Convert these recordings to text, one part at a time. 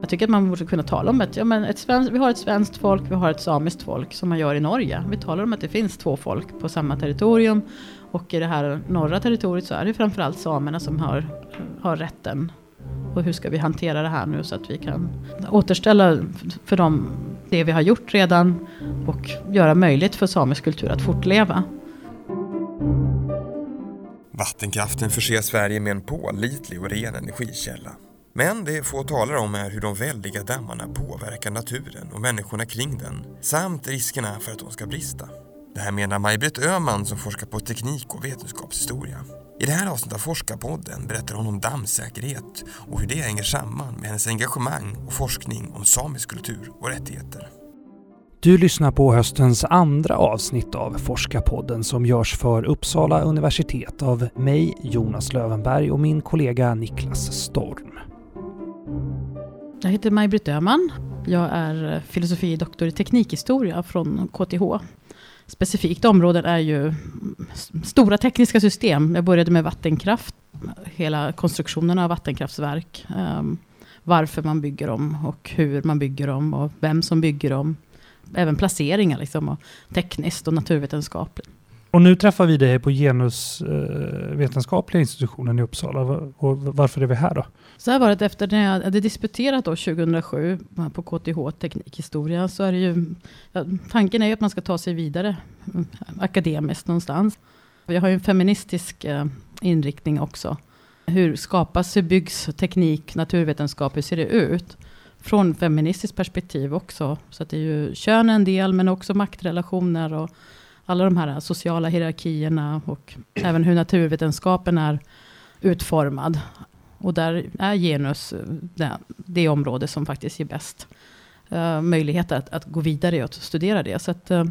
Jag tycker att man borde kunna tala om att ja men ett svensk, vi har ett svenskt folk, vi har ett samiskt folk som man gör i Norge. Vi talar om att det finns två folk på samma territorium. Och i det här norra territoriet så är det framförallt samerna som har, har rätten. Och hur ska vi hantera det här nu så att vi kan återställa för dem det vi har gjort redan och göra möjligt för samisk kultur att fortleva. Vattenkraften förser Sverige med en pålitlig och ren energikälla. Men det få talar om är hur de väldiga dammarna påverkar naturen och människorna kring den samt riskerna för att de ska brista. Det här menar Maj-Britt Öhman som forskar på teknik och vetenskapshistoria. I det här avsnittet av Forskarpodden berättar hon om dammsäkerhet och hur det hänger samman med hennes engagemang och forskning om samisk kultur och rättigheter. Du lyssnar på höstens andra avsnitt av Forskarpodden som görs för Uppsala universitet av mig, Jonas Lövenberg och min kollega Niklas Storm. Jag heter Maj-Britt Öhman. Jag är filosofie doktor i teknikhistoria från KTH. Specifikt områden är ju stora tekniska system. Jag började med vattenkraft, hela konstruktionen av vattenkraftverk. Ehm, varför man bygger dem och hur man bygger dem och vem som bygger dem. Även placeringar liksom, och tekniskt och naturvetenskapligt. Och nu träffar vi dig på genusvetenskapliga institutionen i Uppsala. Och varför är vi här då? Så här var det efter när jag hade disputerat då 2007 på KTH teknikhistoria. Så är det ju, tanken är ju att man ska ta sig vidare mm, akademiskt någonstans. Jag har ju en feministisk eh, inriktning också. Hur skapas, hur byggs teknik, naturvetenskap, hur ser det ut? Från feministiskt perspektiv också. Så att det är ju kön en del, men också maktrelationer och alla de här sociala hierarkierna och även hur naturvetenskapen är utformad. Och där är genus det, det område som faktiskt ger bäst uh, möjligheter att, att, gå vidare och studera det. Så att, uh,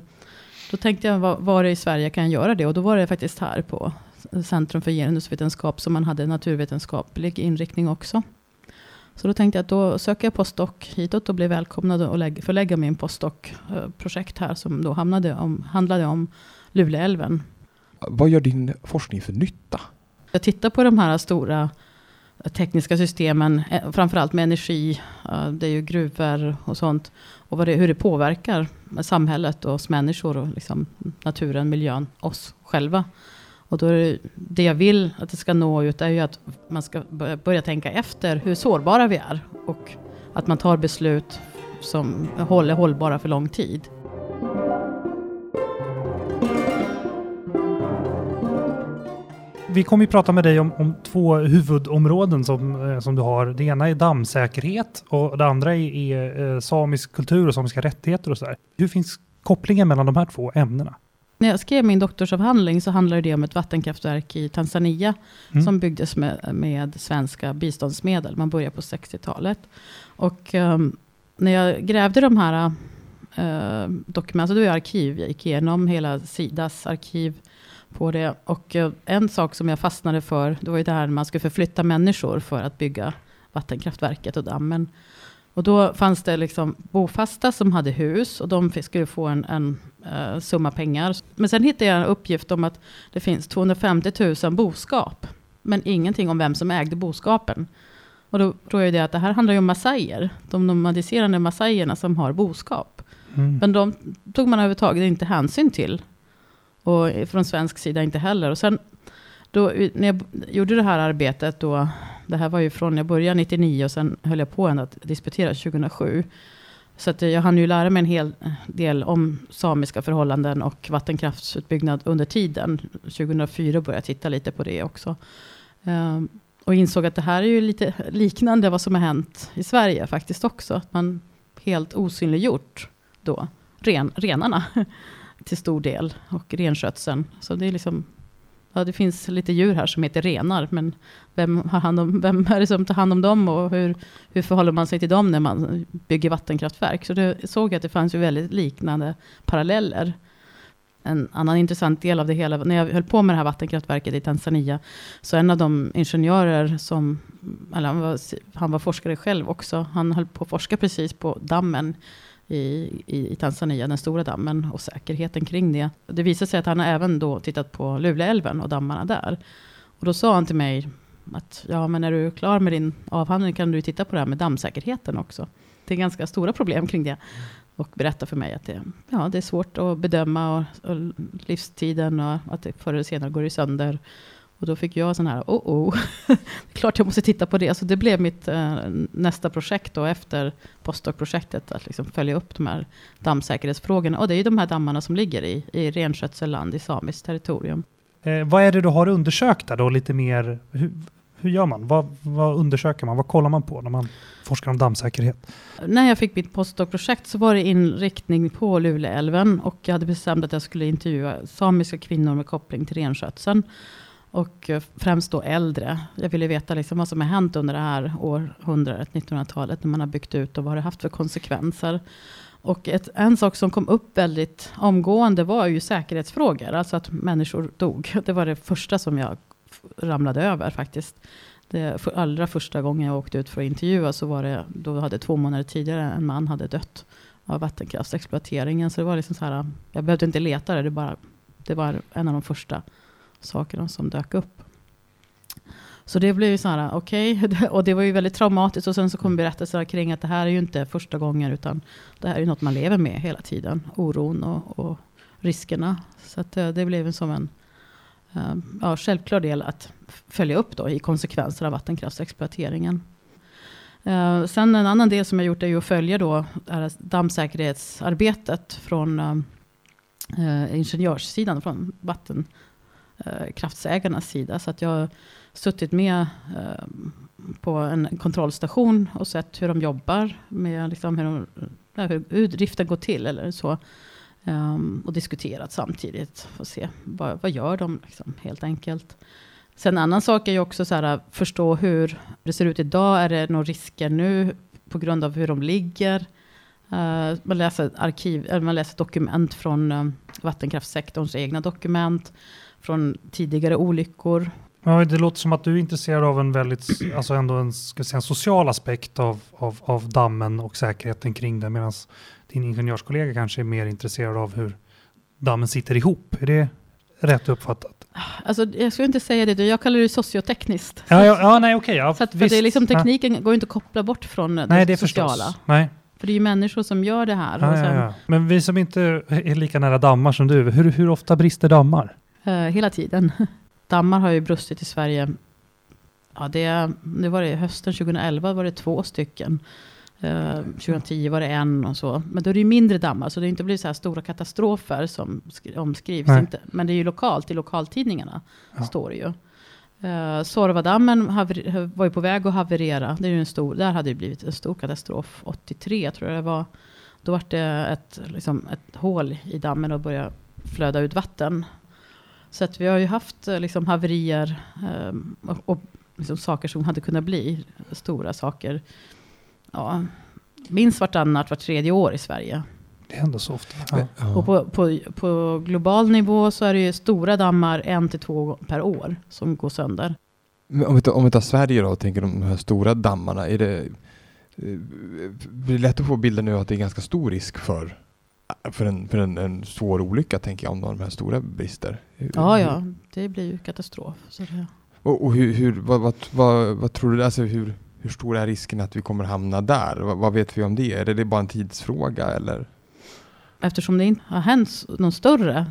då tänkte jag, var, var i Sverige kan jag göra det? Och då var det faktiskt här på Centrum för genusvetenskap, som man hade naturvetenskaplig inriktning också. Så då tänkte jag att då söker jag postdoc hitåt och blir välkomnad lägg, förlägga min postdoc-projekt här som då hamnade om, handlade om Luleälven. Vad gör din forskning för nytta? Jag tittar på de här stora tekniska systemen, eh, framförallt med energi, det är ju gruvor och sånt. Och det, hur det påverkar samhället och oss människor och liksom naturen, miljön, oss själva. Och då är det, det jag vill att det ska nå ut är ju att man ska börja tänka efter hur sårbara vi är. Och att man tar beslut som är hållbara för lång tid. Vi kommer att prata med dig om, om två huvudområden som, eh, som du har. Det ena är dammsäkerhet och det andra är, är eh, samisk kultur och samiska rättigheter och så där. Hur finns kopplingen mellan de här två ämnena? När jag skrev min doktorsavhandling så handlade det om ett vattenkraftverk i Tanzania mm. som byggdes med, med svenska biståndsmedel. Man började på 60-talet. Och um, när jag grävde de här uh, dokumenten, alltså det var arkiv, jag gick igenom hela Sidas arkiv på det. Och uh, en sak som jag fastnade för, det var ju det här när man skulle förflytta människor för att bygga vattenkraftverket och dammen. Och då fanns det liksom bofasta som hade hus och de skulle få en, en uh, summa pengar. Men sen hittade jag en uppgift om att det finns 250 000 boskap. Men ingenting om vem som ägde boskapen. Och då tror jag det att det här handlar ju om massajer. De nomadiserande massajerna som har boskap. Mm. Men de tog man överhuvudtaget inte hänsyn till. Och från svensk sida inte heller. Och sen då, när jag gjorde det här arbetet då, det här var ju från, jag började 99 och sen höll jag på att disputera 2007. Så att jag hann ju lära mig en hel eh, del om samiska förhållanden och vattenkraftsutbyggnad under tiden. 2004 började jag titta lite på det också. Um, och insåg att det här är ju lite liknande vad som har hänt i Sverige faktiskt också. Att man helt osynliggjort då ren, renarna till stor del och renskötseln. Så det är liksom Ja, det finns lite djur här som heter renar, men vem, har hand om, vem är det som tar hand om dem och hur, hur förhåller man sig till dem när man bygger vattenkraftverk? Så det såg jag att det fanns ju väldigt liknande paralleller. En annan intressant del av det hela, när jag höll på med det här vattenkraftverket i Tanzania, så en av de ingenjörer som, eller han var, han var forskare själv också, han höll på att forska precis på dammen i, i, Tanzania, den stora dammen och säkerheten kring det. Det visade sig att han även då tittat på Luleälven och dammarna där. Och då sa han till mig att ja, men är du klar med din avhandling kan du titta på det här med dammsäkerheten också. Det är ganska stora problem kring det. Och berätta för mig att det, ja, det är svårt att bedöma och, och livstiden och att det förr eller senare går det sönder. Och då fick jag sån här, oh oh, klart jag måste titta på det. Så det blev mitt eh, nästa projekt då efter postdoc-projektet, att liksom följa upp de här dammsäkerhetsfrågorna. Och det är ju de här dammarna som ligger i, i renskötselland i samiskt territorium. Eh, vad är det du har undersökt där då lite mer? Hur, hur gör man? Vad, vad undersöker man? Vad kollar man på när man forskar om dammsäkerhet? När jag fick mitt postdoc-projekt så var det inriktning på Luleälven och jag hade bestämt att jag skulle intervjua samiska kvinnor med koppling till renskötseln. Och eh, främst då äldre. Jag ville veta liksom vad som har hänt under det här århundradet, 1900-talet, när man har byggt ut och vad det haft för konsekvenser. Och ett, en sak som kom upp väldigt omgående var ju säkerhetsfrågor, alltså att människor dog. Det var det första som jag ramlade över faktiskt. Det för allra första gången jag åkte ut för att intervjua så var det, då hade två månader tidigare en man hade dött av vattenkraftsexploateringen. Så det var liksom så här, jag behövde inte leta det, det, bara, det var en av de första sakerna som dök upp. Så det blev ju så här, okej, okay. och det var ju väldigt traumatiskt. Och sen så kom berättelser kring att det här är ju inte första gången, utan det här är ju något man lever med hela tiden. Oron och, och riskerna. Så att eh, det, blev det blev som en eh, ja, självklar del att följa upp då i konsekvenser av vattenkraftsexploateringen. Uh, sen en annan del som jag gjort är ju att följa då dammsäkerhetsarbetet från uh, ingenjörssidan, från vatten... Eh, kraftsägarnas sida. Så att jag suttit med eh, på en kontrollstation och sett hur de jobbar med liksom hur, de, hur, hur driften går till eller så. Um, och diskuterat samtidigt för att se vad, vad gör de liksom, helt enkelt. Sen en annan sak är ju också så här, förstå hur det ser ut idag. Är det några risker nu på grund av hur de ligger? Uh, man, läser arkiv, eller man läser dokument från uh, vattenkraftssektorns egna dokument. Från tidigare olyckor. Ja, det låter som att du är intresserad av en väldigt, alltså ändå en, ska säga, en social aspekt av, av, av dammen och säkerheten kring den, medan din ingenjörskollega kanske är mer intresserad av hur dammen sitter ihop. Är det rätt uppfattat? Alltså, jag skulle inte säga det, jag kallar det sociotekniskt. Ja, ja, ja nej, okej. Ja, så att, det är liksom, tekniken ja. går inte att koppla bort från nej, det, sociala. Förstås. Nej. För det är ju människor som gör det här. Ja, sen, Men vi som inte är lika nära dammar som du, hur, hur ofta brister dammar? Uh, hela tiden. dammar har ju brustit i Sverige. Ja, det, det var det hösten 2011 var det två stycken. Uh, eh, 2010 var det en och så. Men då är det ju mindre dammar, så det har inte blivit så här stora katastrofer som omskrivs. Inte. Men det är ju lokalt, i lokaltidningarna ja. står det ju. Uh, Sorvadammen var ju på väg att haverera. Det är ju en stor, där hade det blivit en stor katastrof 83 tror jag det var. Då var det ett, liksom ett hål i dammen och började flöda ut vatten. Så att vi har ju haft eh, liksom, haverier um, och, och liksom, saker som hade kunnat bli stora saker. Ja, minst vartannat, vart tredje år i Sverige. Det händer så ofta. Ja. Och på, på, på, global nivå så är det ju stora dammar en till två per år som går sönder. Men om vi tar, om vi tar Sverige då och tänker de här stora dammarna, är det, eh, blir det lätt att få bilden nu att det är ganska stor risk för för en, för en, en svår olycka tänker jag om de här stora brister. Ja, ja, det blir ju katastrof. Så det... Och, och hur, hur vad, vad, vad, vad, tror du, alltså hur, hur stor är risken att vi kommer hamna där? Vad, vad vet vi om det? Är det bara en tidsfråga eller? Eftersom det inte har hänt någon större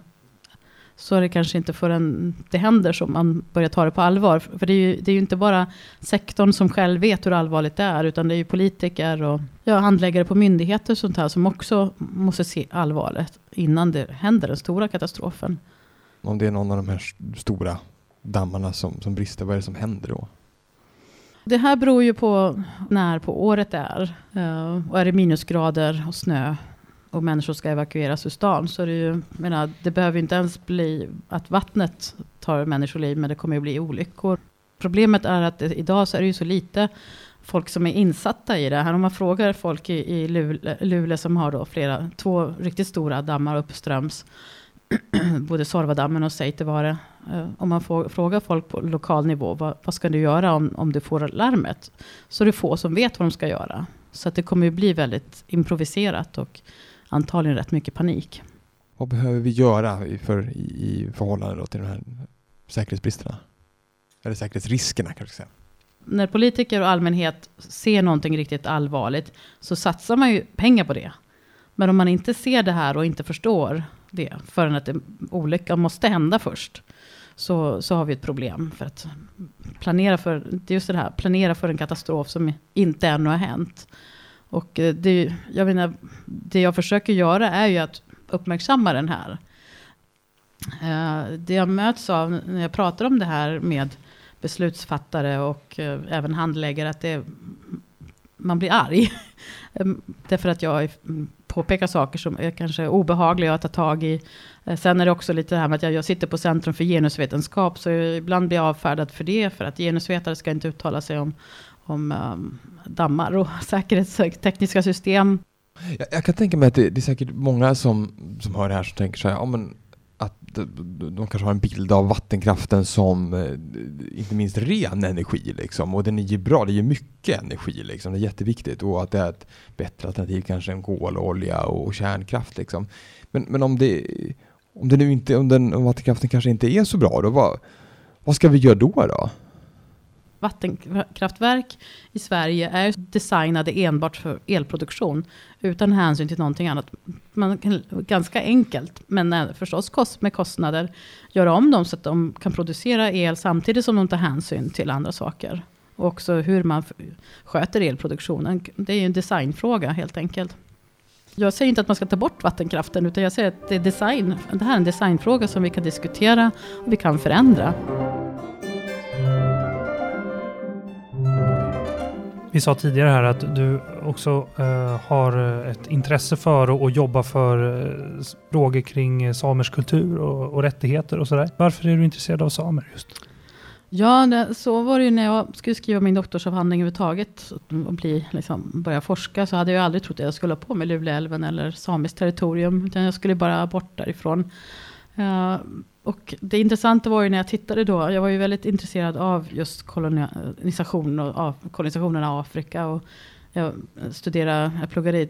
så är det kanske inte förrän det händer som man börjar ta det på allvar. För det är ju, det är ju inte bara sektorn som själv vet hur allvarligt det är, utan det är ju politiker och ja, handläggare på myndigheter och sånt här som också måste se allvaret innan det händer den stora katastrofen. Om det är någon av de här stora dammarna som, som brister, vad är det som händer då? Det här beror ju på när på året det är. Uh, och är det minusgrader och snö och människor ska evakueras ur stan så är det ju, menar, det behöver inte ens bli att vattnet tar människoliv, men det kommer ju bli olyckor. Problemet är att det, idag så är det ju så lite folk som är insatta i det här. Om man frågar folk i, i Luleå, Lule som har då flera, två riktigt stora dammar uppströms, både Sorvadammen och Seitevare. Eh, om man får, frågar folk på lokal nivå, vad, vad, ska du göra om, om du får larmet? Så är det få som vet vad de ska göra. Så att det kommer ju bli väldigt improviserat och antagligen rätt mycket panik. Vad behöver vi göra för, i, i förhållande till de här säkerhetsbristerna? Eller säkerhetsriskerna kanske säga. När politiker och allmänhet ser någonting riktigt allvarligt så satsar man ju pengar på det. Men om man inte ser det här och inte förstår det förrän att olyckan måste hända först så, så har vi ett problem. För att planera för, just det här, planera för en katastrof som inte ännu har hänt. Och eh, det, jag menar, det jag försöker göra är ju att uppmärksamma den här. Eh, det jag möts av när jag pratar om det här med beslutsfattare och eh, även handläggare, att det, man blir arg. Mm, därför att jag mm, påpekar saker som är kanske obehagliga att ta tag i. Sen är det också lite det här med att jag, jag sitter på Centrum för genusvetenskap, så ibland blir jag avfärdad för det, för att genusvetare ska inte uttala sig om, om um, dammar och säkerhetstekniska system. Jag, jag, kan tänka mig att det, det, är säkert många som, som hör det här som tänker så här, ja, men att de, de kanske har en bild av vattenkraften som eh, inte minst ren energi liksom. Och den är ju bra, det ger mycket energi liksom. Det är jätteviktigt och att det är ett bättre alternativ kanske än kol, olja och kärnkraft liksom. Men, men om det om det nu inte, om, den, om vattenkraften kanske inte är så bra då, vad, vad ska vi göra då då? Vattenkraftverk i Sverige är designade enbart för elproduktion. Utan hänsyn till någonting annat. Man kan ganska enkelt, men förstås kost, med kostnader, göra om dem så att de kan producera el samtidigt som de tar hänsyn till andra saker. Och också hur man sköter elproduktionen. Det är ju en designfråga helt enkelt. Jag säger inte att man ska ta bort vattenkraften, utan jag säger att det, är design, det här är en designfråga som vi kan diskutera och vi kan förändra. Vi sa tidigare här att du också eh, har eh, ett intresse för och jobbar för eh, frågor kring eh, samers kultur och, och rättigheter och sådär. Varför är du intresserad av samer just? Ja, det, så var det ju när jag skulle skriva min doktorsavhandling överhuvudtaget och bli, liksom, börja forska så hade jag aldrig trott att jag skulle ha på med Luleälven eller samiskt territorium. Utan jag skulle bara bort därifrån. Uh, och det intressanta var ju när jag tittade då, jag var ju väldigt intresserad av just kolonisation och av kolonisationen av Afrika. Och jag studerade, jag pluggade i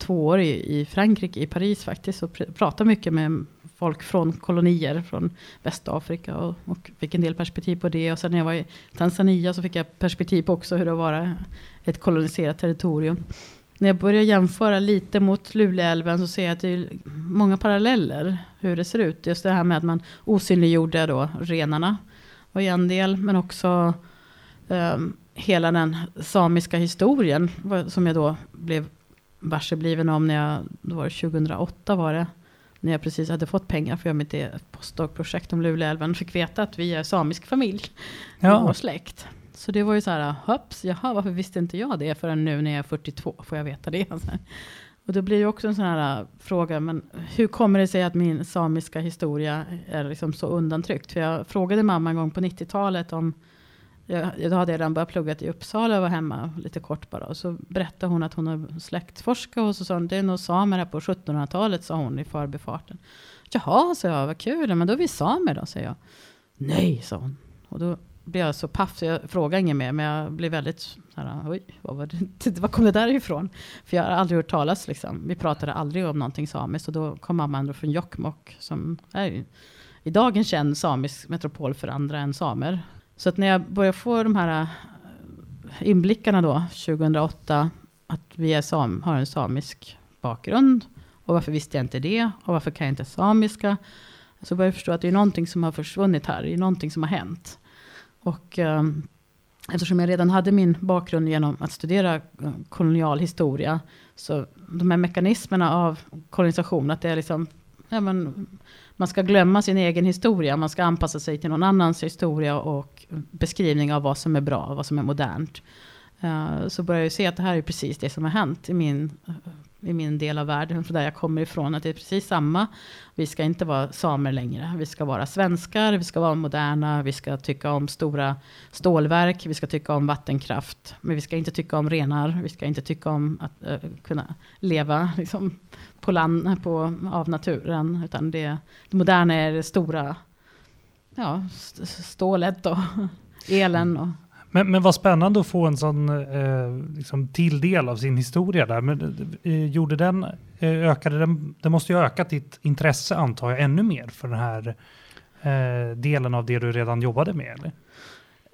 två år i, i Frankrike, i Paris faktiskt, och pr pratade mycket med folk från kolonier från Västafrika och, och fick en del perspektiv på det. Och sen när jag var i Tanzania så fick jag perspektiv på också hur det var ett koloniserat territorium när jag börjar jämföra lite mot Luleälven så ser jag att det är många paralleller hur det ser ut. Just det här med att man osynliggjorde då renarna var en del, men också um, hela den samiska historien som jag då blev varsebliven om när jag, då var det 2008 var det, när jag precis hade fått pengar för göra mitt postdoc-projekt om Luleälven, fick veta att vi är samisk familj ja. vår släkt. Så det var ju så här, hopps, jaha, varför visste inte jag det förrän nu när jag är 42 får jag veta det. Alltså. Och då blir ju också en sån här äh, fråga, men hur kommer det sig att min samiska historia är liksom så undantryckt? För jag frågade mamma en gång på 90-talet om, jag, då hade jag redan börjat plugga i Uppsala och var hemma lite kort bara. Och så berättade hon att hon har släktforskat och så sa hon, det är nog samer här på 1700-talet, sa hon i förbifarten. Jaha, sa jag, vad kul, men då är vi samer då, säger jag. Nej, sa hon. Och då blev jag så paff så jag frågade inget mer. Men jag blev väldigt så här, oj, vad, var det, Var kom det där ifrån? För jag har aldrig hört talas liksom. Vi pratade aldrig om någonting samiskt. Och då kom mamma ändå från Jokkmokk. Som är idag en känd samisk metropol för andra än samer. Så att när jag började få de här eh, inblickarna då, 2008. Att vi är sam, har en samisk bakgrund. Och varför visste jag inte det? Och varför kan jag inte samiska? Så började jag förstå att det är någonting som har försvunnit här. Det är någonting som har hänt. Och um, eftersom jag redan hade min bakgrund genom att studera eh, kolonial historia. Så de här mekanismerna av kolonisation, att det är liksom, ja, men, man ska glömma sin egen historia, man ska anpassa sig till någon annans historia och beskrivning av vad som är bra, vad som är modernt. Uh, så börjar jag se att det här är precis det som har hänt i min eh, i min del av världen, där jag kommer ifrån, att det är precis samma. Vi ska inte vara samer längre. Vi ska vara svenskar, vi ska vara moderna, vi ska tycka om stora stålverk, vi ska tycka om vattenkraft. Men vi ska inte tycka om renar, vi ska inte tycka om att uh, kunna leva liksom, på land, på, av naturen. Utan det, det moderna är det stora, ja, stålet och elen. Och, men, men vad spännande att få en sån eh, liksom till del av sin historia där. Men, eh, gjorde den, eh, ökade den, det måste ju ha ökat ditt intresse antar jag ännu mer för den här eh, delen av det du redan jobbade med? Eller?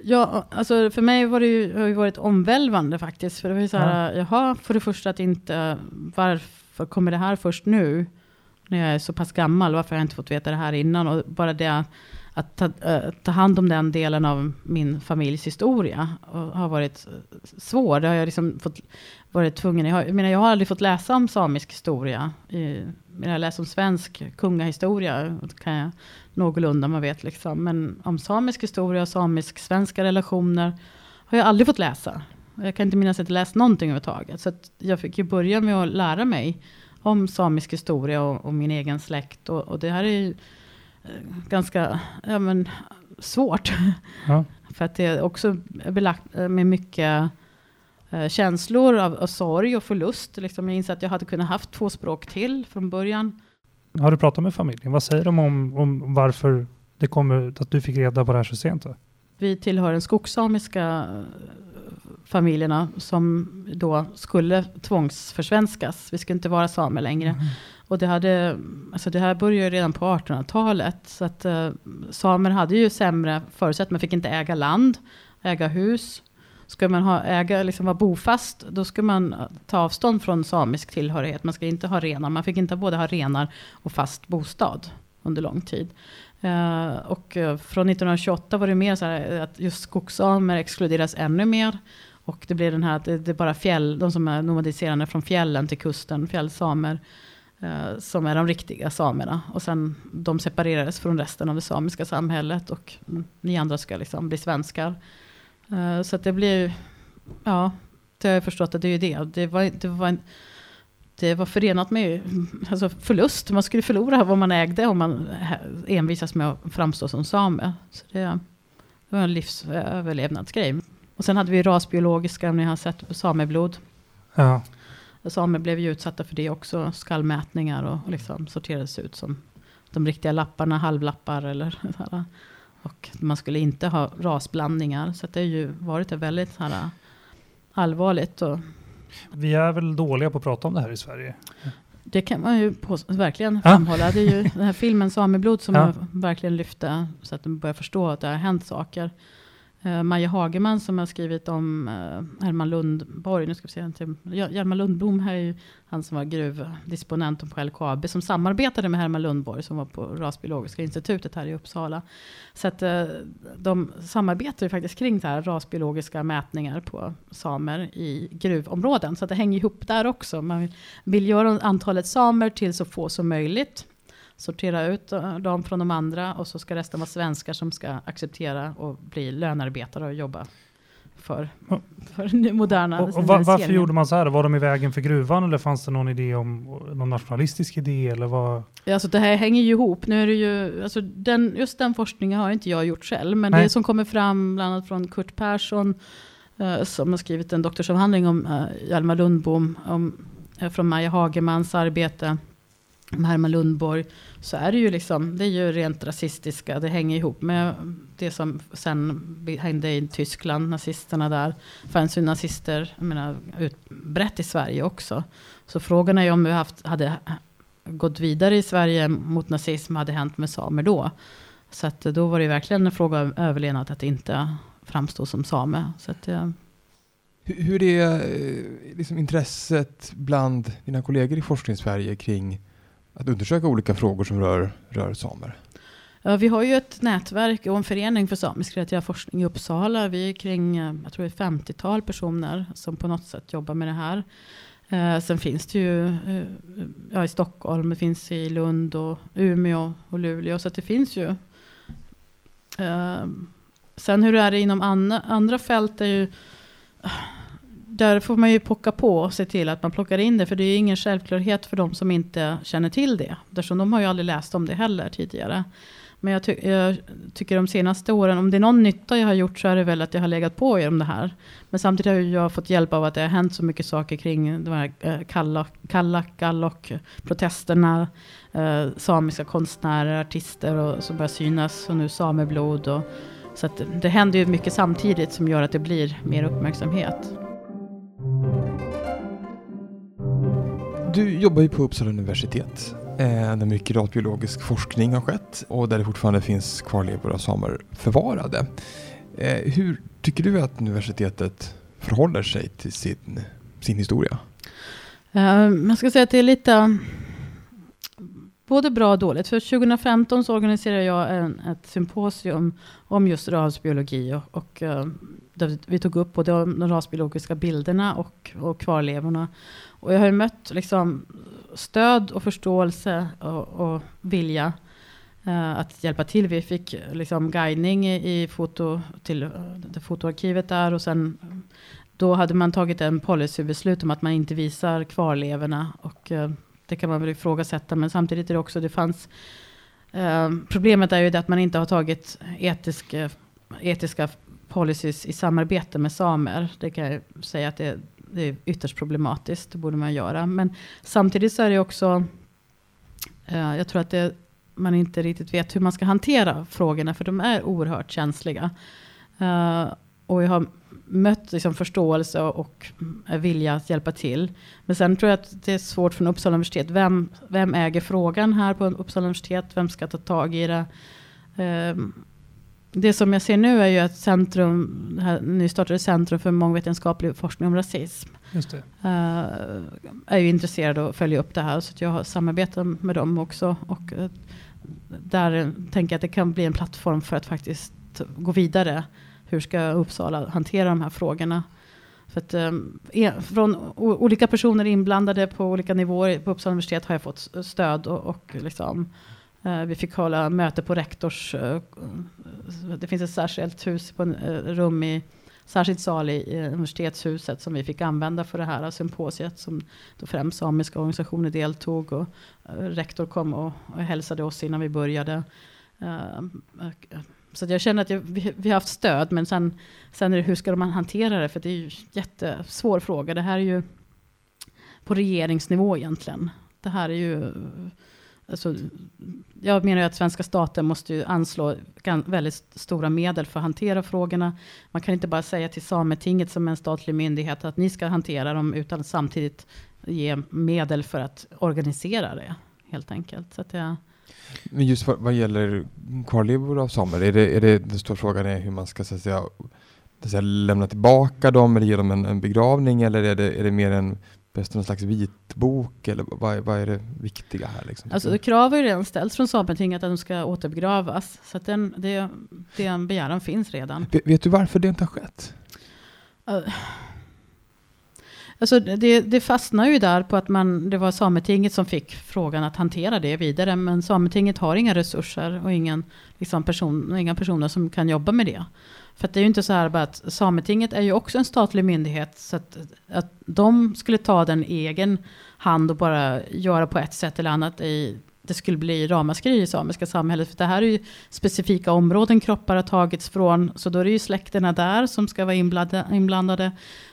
Ja, alltså för mig var det ju, har det varit omvälvande faktiskt. För det var ju så här, ja. jaha, för det första att inte, varför kommer det här först nu? När jag är så pass gammal, varför har jag inte fått veta det här innan? Och bara det att ta, äh, ta hand om den delen av min familjs historia eh, har varit eh, svår. Det har jag liksom fått, varit tvungen, jag, har, jag, menar, jag har aldrig fått läsa om samisk historia. I, jag har läst om svensk kungahistoria, kan jag någorlunda man vet liksom. Men om samisk historia och samisk-svenska relationer har jag aldrig fått läsa. Jag kan inte minnas att jag läst någonting överhuvudtaget. Så jag fick ju börja med att lära mig om samisk historia och, och min egen släkt. Och, och, det här är ju ganska ja, men, svårt. Ja. För att det är också belagt med mycket eh, känslor av, av sorg och förlust. Liksom jag inser att jag hade kunnat haft två språk till från början. Har du pratat med familjen? Vad säger de om, om varför det kommer, att du fick reda på det här så sent? Då? Vi tillhör den skogssamiska eh, familjerna som då skulle tvångsförsvenskas. Vi skulle inte vara samer längre. Mm. Och det, hade, alltså det här började redan på 1800-talet. Så att eh, samer hade ju sämre förutsättningar. Man fick inte äga land, äga hus. Ska man ha, äga, liksom vara bofast, då ska man ta avstånd från samisk tillhörighet. Man ska inte ha renar. Man fick inte både ha renar och fast bostad under lång tid. Uh, och uh, från 1928 var det mer så här eh, att just skogssamer exkluderas ännu mer. Och det blir den här att det, det är bara fjäll, de som är nomadiserande från fjällen till kusten, fjällsamer, uh, Eh, som är de riktiga samerna. Och sen de separerades från resten av det samiska samhället och ni andra ska liksom bli svenskar. Eh, så att det blir, ja, det har jag förstått att det är det. Det var, det var, en, det var förenat med alltså förlust. Man skulle förlora vad man ägde om man envisas med att framstå som same. Så det, det var en livsöverlevnadsgrej. Och sen hade vi rasbiologiska, om ni har sett sameblod. Ja. Samer blev ju utsatta för det också, skallmätningar och, och liksom sorterades ut som de riktiga lapparna, halvlappar eller så och man skulle inte ha rasblandningar. Så det har ju varit väldigt äh, allvarligt. Och vi är väl dåliga på att prata om det här i Sverige? Det kan man ju på, verkligen framhålla. Ja. Det är ju den här filmen Sameblod som ja. verkligen lyfte så att de börjar förstå att det har hänt saker. Uh, Maja Hagerman som har skrivit om uh, Herman Lundborg. Nu ska vi se, Hjalmar Lundblom här är ju han som var gruvdisponent på LKAB. Som samarbetade med Herman Lundborg som var på Rasbiologiska institutet här i Uppsala. Så att uh, de samarbetar ju faktiskt kring så här rasbiologiska mätningar på samer i gruvområden. Så att det hänger ihop där också. Man vill, vill göra antalet samer till så få som möjligt sortera ut eh, dem från de andra och så ska resten vara svenskar som ska acceptera och bli lönarbetare och jobba för, för moderna och, och var, Varför gjorde man så här? Var de i vägen för gruvan eller fanns det någon idé om någon nationalistisk idé? Eller vad? Alltså det här hänger ju ihop. Nu är det ju, alltså den, just den forskningen har inte jag gjort själv, men Nej. det som kommer fram bland annat från Kurt Persson uh, som har skrivit en doktorsavhandling om uh, Hjalmar Lundbom, om, uh, från Maja Hagemans arbete med Herman Lundborg, så är det ju liksom, det är ju rent rasistiska, det hänger ihop med det som sen hände i Tyskland, nazisterna där. Fanns ju nazister, jag menar, utbrett i Sverige också. Så frågan är ju om vi haft, hade gått vidare i Sverige mot nazism, hade hänt med samer då. Så att då var det verkligen en fråga om överlevnad att inte framstå som same. Så att, eh, ja. Hur är eh, liksom intresset bland dina kollegor i Forskningssverige kring att undersöka olika frågor som rör, rör samer? Ja, vi har ju ett nätverk och en förening för samisk kreativ forskning i Uppsala. Vi är kring jag tror det är 50-tal personer som på något sätt jobbar med det här. Eh, sen finns det ju eh, ja, i Stockholm, det finns i Lund och Umeå och Luleå. Så det finns ju. Eh, sen hur det är inom andra, andra fält är ju där får man ju pocka på och se till att man plockar in det. För det är ingen självklarhet för de som inte känner till det. Eftersom de har ju aldrig läst om det heller tidigare. Men jag, ty jag, tycker de senaste åren, om det är någon nytta jag har gjort så är det väl att jag har legat på er om det här. Men samtidigt har jag fått hjälp av att det har hänt så mycket saker kring de här eh, Kallak, Gallok, protesterna, eh, samiska konstnärer, artister och, som börjar synas och nu sameblod. Och, så att det händer ju mycket samtidigt som gör att det blir mer uppmärksamhet. Du jobbar ju på Uppsala universitet eh, där mycket rasbiologisk forskning har skett och där det fortfarande finns kvarlevor av samer förvarade. Eh, hur tycker du att universitetet förhåller sig till sin, sin historia? Eh, man ska säga att det är lite mm, både bra och dåligt. För 2015 så organiserade jag en, ett symposium om just rasbiologi och, och vi tog upp både de rasbiologiska bilderna och, och kvarlevorna. Och jag har mött liksom stöd och förståelse och, och vilja eh, att hjälpa till. Vi fick liksom guidning i, i foto till eh, det fotoarkivet där och sen då hade man tagit en policybeslut om att man inte visar kvarlevorna och eh, det kan man väl ifrågasätta, men samtidigt är det också, det fanns eh, Problemet är ju det att man inte har tagit etisk, etiska policies i samarbete med samer. Det kan jag säga att det, det är ytterst problematiskt, det borde man göra. Men samtidigt så är det också, eh, jag tror att det, man inte riktigt vet hur man ska hantera frågorna, för de är oerhört känsliga. Eh, och jag har mött liksom förståelse och vilja att hjälpa till. Men sen tror jag att det är svårt från Uppsala universitet. Vem, vem äger frågan här på Uppsala universitet? Vem ska ta tag i det? Um, det som jag ser nu är ju att Centrum, här nystartade Centrum för mångvetenskaplig forskning om rasism. Det. Uh, är ju intresserade att följa upp det här. Så jag har samarbetat med dem också. Och uh, där tänker jag att det kan bli en plattform för att faktiskt gå vidare hur ska Uppsala hantera de här frågorna? För att, um, från olika personer inblandade på olika nivåer på Uppsala universitet har jag fått stöd och, och liksom, Eh, vi fick hålla möte på rektors... Eh, eh, det finns ett särskilt hus på en, rum i särskild sal i, i universitetshuset som vi fick använda för det här symposiet som då främst samiska organisationer deltog och rektor kom och, och hälsade oss innan vi började. Så jag känner att jag, vi, vi, har haft stöd, men sen, sen är det hur ska man hantera det? För det är ju en jättesvår fråga. Det här är ju på regeringsnivå egentligen. Det här är ju... Alltså, jag menar ju att svenska staten måste ju anslå väldigt stora medel för att hantera frågorna. Man kan inte bara säga till Sametinget som en statlig myndighet att ni ska hantera dem, utan samtidigt ge medel för att organisera det, helt enkelt. Så att jag, men just vad, vad gäller kvarlevor av samer, är det, är det den stora frågan är hur man ska så att säga, så att säga, lämna tillbaka dem eller ge dem en, en begravning eller är det, är det mer en Bäst någon slags vitbok eller vad, vad är det viktiga här? Liksom? Alltså, krav har ju redan ställts från Sametinget att de ska återbegravas. Så att den, det, det en begäran finns redan. Vet, vet du varför det inte har skett? Uh, Alltså det, det fastnar ju där på att man, det var Sametinget som fick frågan att hantera det vidare. Men Sametinget har inga resurser och ingen, liksom person, inga personer som kan jobba med det. För det är ju inte så här bara att Sametinget är ju också en statlig myndighet. Så att, att de skulle ta den egen hand och bara göra på ett sätt eller annat i det skulle bli ramaskri i samiska samhället. För det här är ju specifika områden kroppar har tagits från. Så då är det ju släkterna där som ska vara inblandade.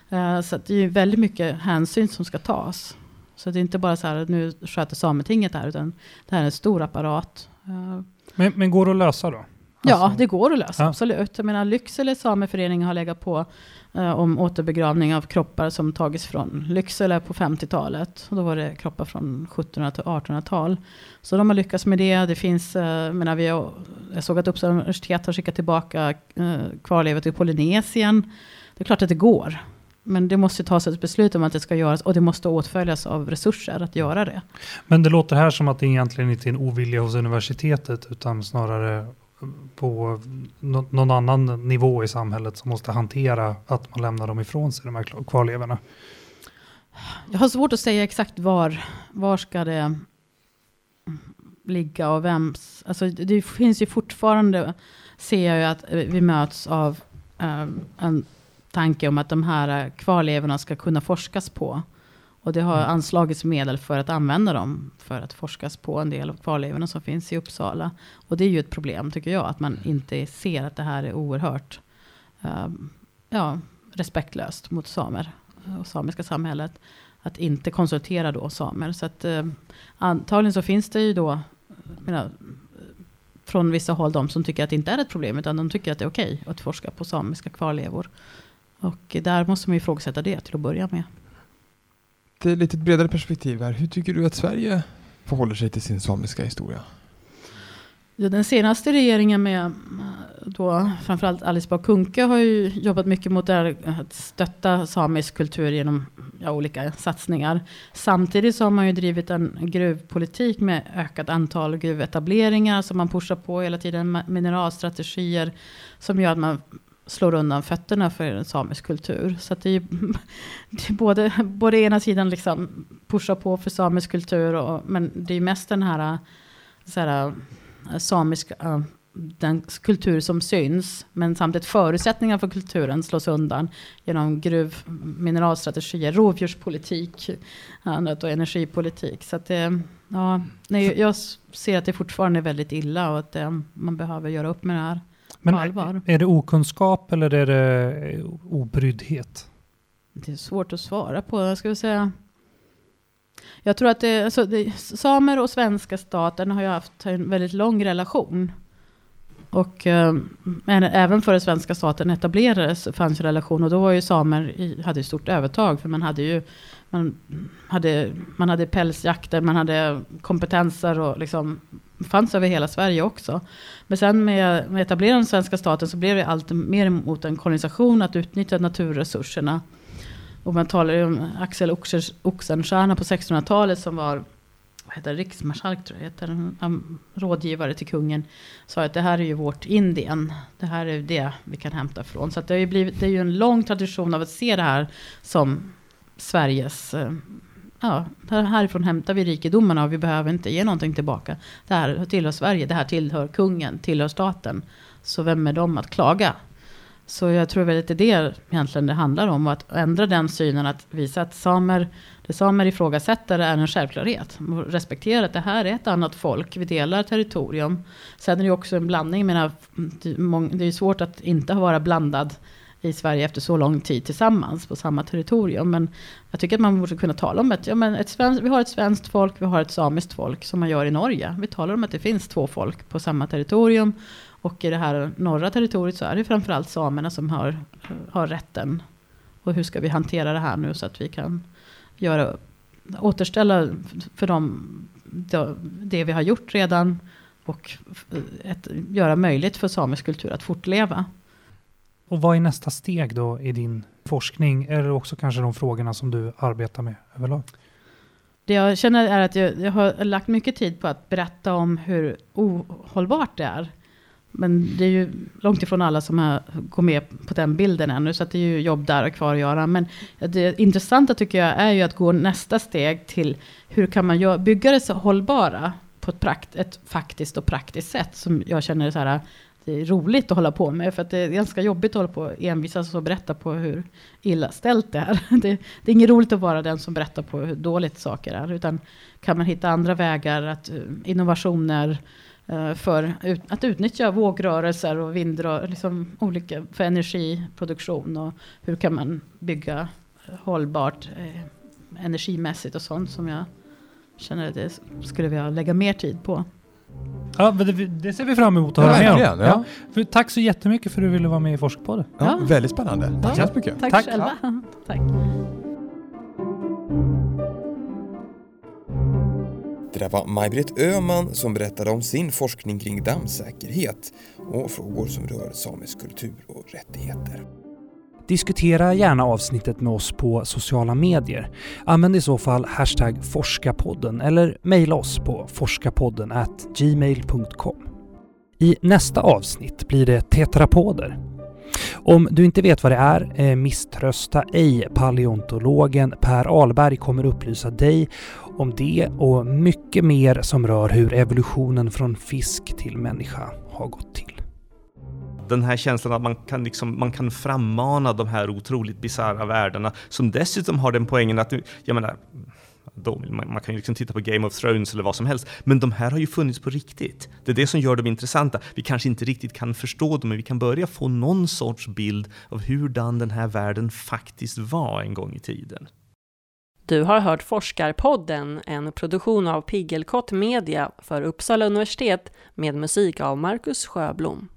Eh, så det är ju väldigt mycket hänsyn som ska tas. Så det är inte bara så här att nu sköter Sametinget det här, utan det här är en stor apparat. Eh. Men, men går det att lösa då? Ja, alltså- det går att lösa, ja. absolut. Jag menar, Lycksele sameförening har legat på uh, om återbegravning av kroppar som tagits från Lycksele på 50-talet. Och då var det kroppar från 1700 till 1800-tal. Så de har lyckats med det. Det finns, uh, menar, vi har, jag såg att Uppsala universitet har skickat tillbaka uh, kvarlevor till Polynesien. Det är klart att det går. Men det måste tas ett beslut om att det ska göras och det måste åtföljas av resurser att göra det. Men det låter här som att det egentligen inte är en ovilja hos universitetet utan snarare på någon annan nivå i samhället som måste hantera att man lämnar dem ifrån sig, de här kvarlevorna. Jag har svårt att säga exakt var, var ska det ligga och vems. Alltså det finns ju fortfarande, ser jag ju att vi möts av um, en tanke om att de här kvarlevorna ska kunna forskas på. Och det har mm. anslagits medel för att använda dem för att forskas på en del av kvarlevorna som finns i Uppsala. Och det är ju ett problem tycker jag, att man mm. inte ser att det här är oerhört um, ja, respektlöst mot samer och samiska samhället. Att inte konsultera då samer. Så att um, antagligen så finns det ju då, menar, från vissa håll de som tycker att det inte är ett problem, utan de tycker att det är okej okay att forska på samiska kvarlevor. Och där måste man ifrågasätta det till att börja med. Det är eh, lite bredare perspektiv här. Hur tycker du att Sverige förhåller sig till sin samiska historia? Ja, den senaste regeringen med då framförallt Alice Bah Kuhnke har ju jobbat mycket mot att stötta samisk kultur genom ja, olika satsningar. Samtidigt så har man ju drivit en gruvpolitik med ökat antal gruvetableringar som man pushar på hela tiden. Mineralstrategier som gör att man slår undan fötterna för en samisk kultur. Så att det är, det är både, både ena sidan liksom pushar på för samisk kultur och, men det är mest den här, så här samiska den kultur som syns, men samtidigt förutsättningar för kulturen slås undan genom gruv, mineralstrategier, rovdjurspolitik annat och energipolitik. Så att det, ja, nej, jag ser att det fortfarande är väldigt illa och att det, man behöver göra upp med det här men på allvar. Är det okunskap eller är det obryddhet? Det är svårt att svara på. Jag skulle säga jag tror att det, alltså det, samer och svenska staten har ju haft en väldigt lång relation. Och eh, även före svenska staten etablerades fanns relation och då var ju samer i, hade stort övertag för man hade ju man hade, man hade pälsjakter, man hade kompetenser och liksom fanns över hela Sverige också. Men sen med, med etablerandet av svenska staten så blev det allt mer mot en kolonisation att utnyttja naturresurserna. Och man talar ju om Axel Oxenstierna på 1600-talet som var vad heter riksmarskalk tror jag heter, en rådgivare till kungen, sa att det här är ju vårt Indien. Det här är det vi kan hämta från. Så det, har ju blivit, det är ju en lång tradition av att se det här som Sveriges eh, Ja, härifrån hämtar vi rikedomarna och vi behöver inte ge någonting tillbaka. Det här tillhör Sverige, det här tillhör kungen, tillhör staten. Så vem är de att klaga? Så jag tror väl att det är det egentligen det handlar om. Att ändra den synen, att visa att samer, det samer ifrågasätter är en självklarhet. Respektera att det här är ett annat folk, vi delar territorium. Sen är det också en blandning, menar, det är svårt att inte vara blandad i Sverige efter så lång tid tillsammans på samma territorium. Men jag tycker att man borde kunna tala om att ja, men ett svenskt, vi har ett svenskt folk, vi har ett samiskt folk som man gör i Norge. Vi talar om att det finns två folk på samma territorium. Och i det här norra territoriet så är det framförallt samerna som har, har rätten. Och hur ska vi hantera det här nu så att vi kan göra, återställa för dem det vi har gjort redan. Och ett, göra möjligt för samisk kultur att fortleva. Och vad är nästa steg då i din forskning? Eller också kanske de frågorna som du arbetar med överlag? Det jag känner är att jag, jag har lagt mycket tid på att berätta om hur ohållbart det är men det är ju långt ifrån alla som har, gått med på den bilden ännu, så det är ju jobb där och kvar att göra. Men det intressanta tycker jag är ju att gå nästa steg till hur kan man bygga det så hållbara på ett, prakt, ett faktiskt och praktiskt sätt som jag känner så här, roligt att hålla på med. För att det är ganska jobbigt att hålla på och envisas och berätta på hur illa ställt det är. Det, det är inget roligt att vara den som berättar på hur dåligt saker är. Utan kan man hitta andra vägar, att eh, innovationer, eh, för att utnyttja vågrörelser och vindrörelser, liksom olika för energiproduktion och hur kan man bygga eh, hållbart eh, energimässigt och sånt som jag känner att det skulle vilja lägga mer tid på. Ja, det, det ser vi fram emot att höra mer om. Ja. Ja. tack så jättemycket för att du ville vara med i Forskpodden. Ja, ja. Väldigt spännande. Tack så mycket. Tack, tack själva. Tack. Det där var Maj-Britt Öhman som berättade om sin forskning kring dammsäkerhet och frågor som rör samisk kultur och rättigheter. Diskutera gärna avsnittet med oss på sociala medier. Använd i så fall hashtag forskarpodden eller mejla oss på forskarpodden gmail.com. I nästa avsnitt blir det tetrapoder. Om du inte vet vad det är, eh, misströsta ej. Paleontologen Per Alberg kommer upplysa dig om det och mycket mer som rör hur evolutionen från fisk till människa har gått till. Den här känslan att man kan, liksom, man kan frammana de här otroligt bisarra världarna som dessutom har den poängen att, jag menar, då, man, man, kan ju liksom titta på Game of Thrones eller vad som helst, men de här har ju funnits på riktigt. Det är det som gör dem intressanta. Vi kanske inte riktigt kan förstå dem, men vi kan börja få någon sorts bild av hurdan den här världen faktiskt var en gång i tiden. Du har hört Forskarpodden, en produktion av Piggelkott Media för Uppsala universitet med musik av Marcus Sjöblom.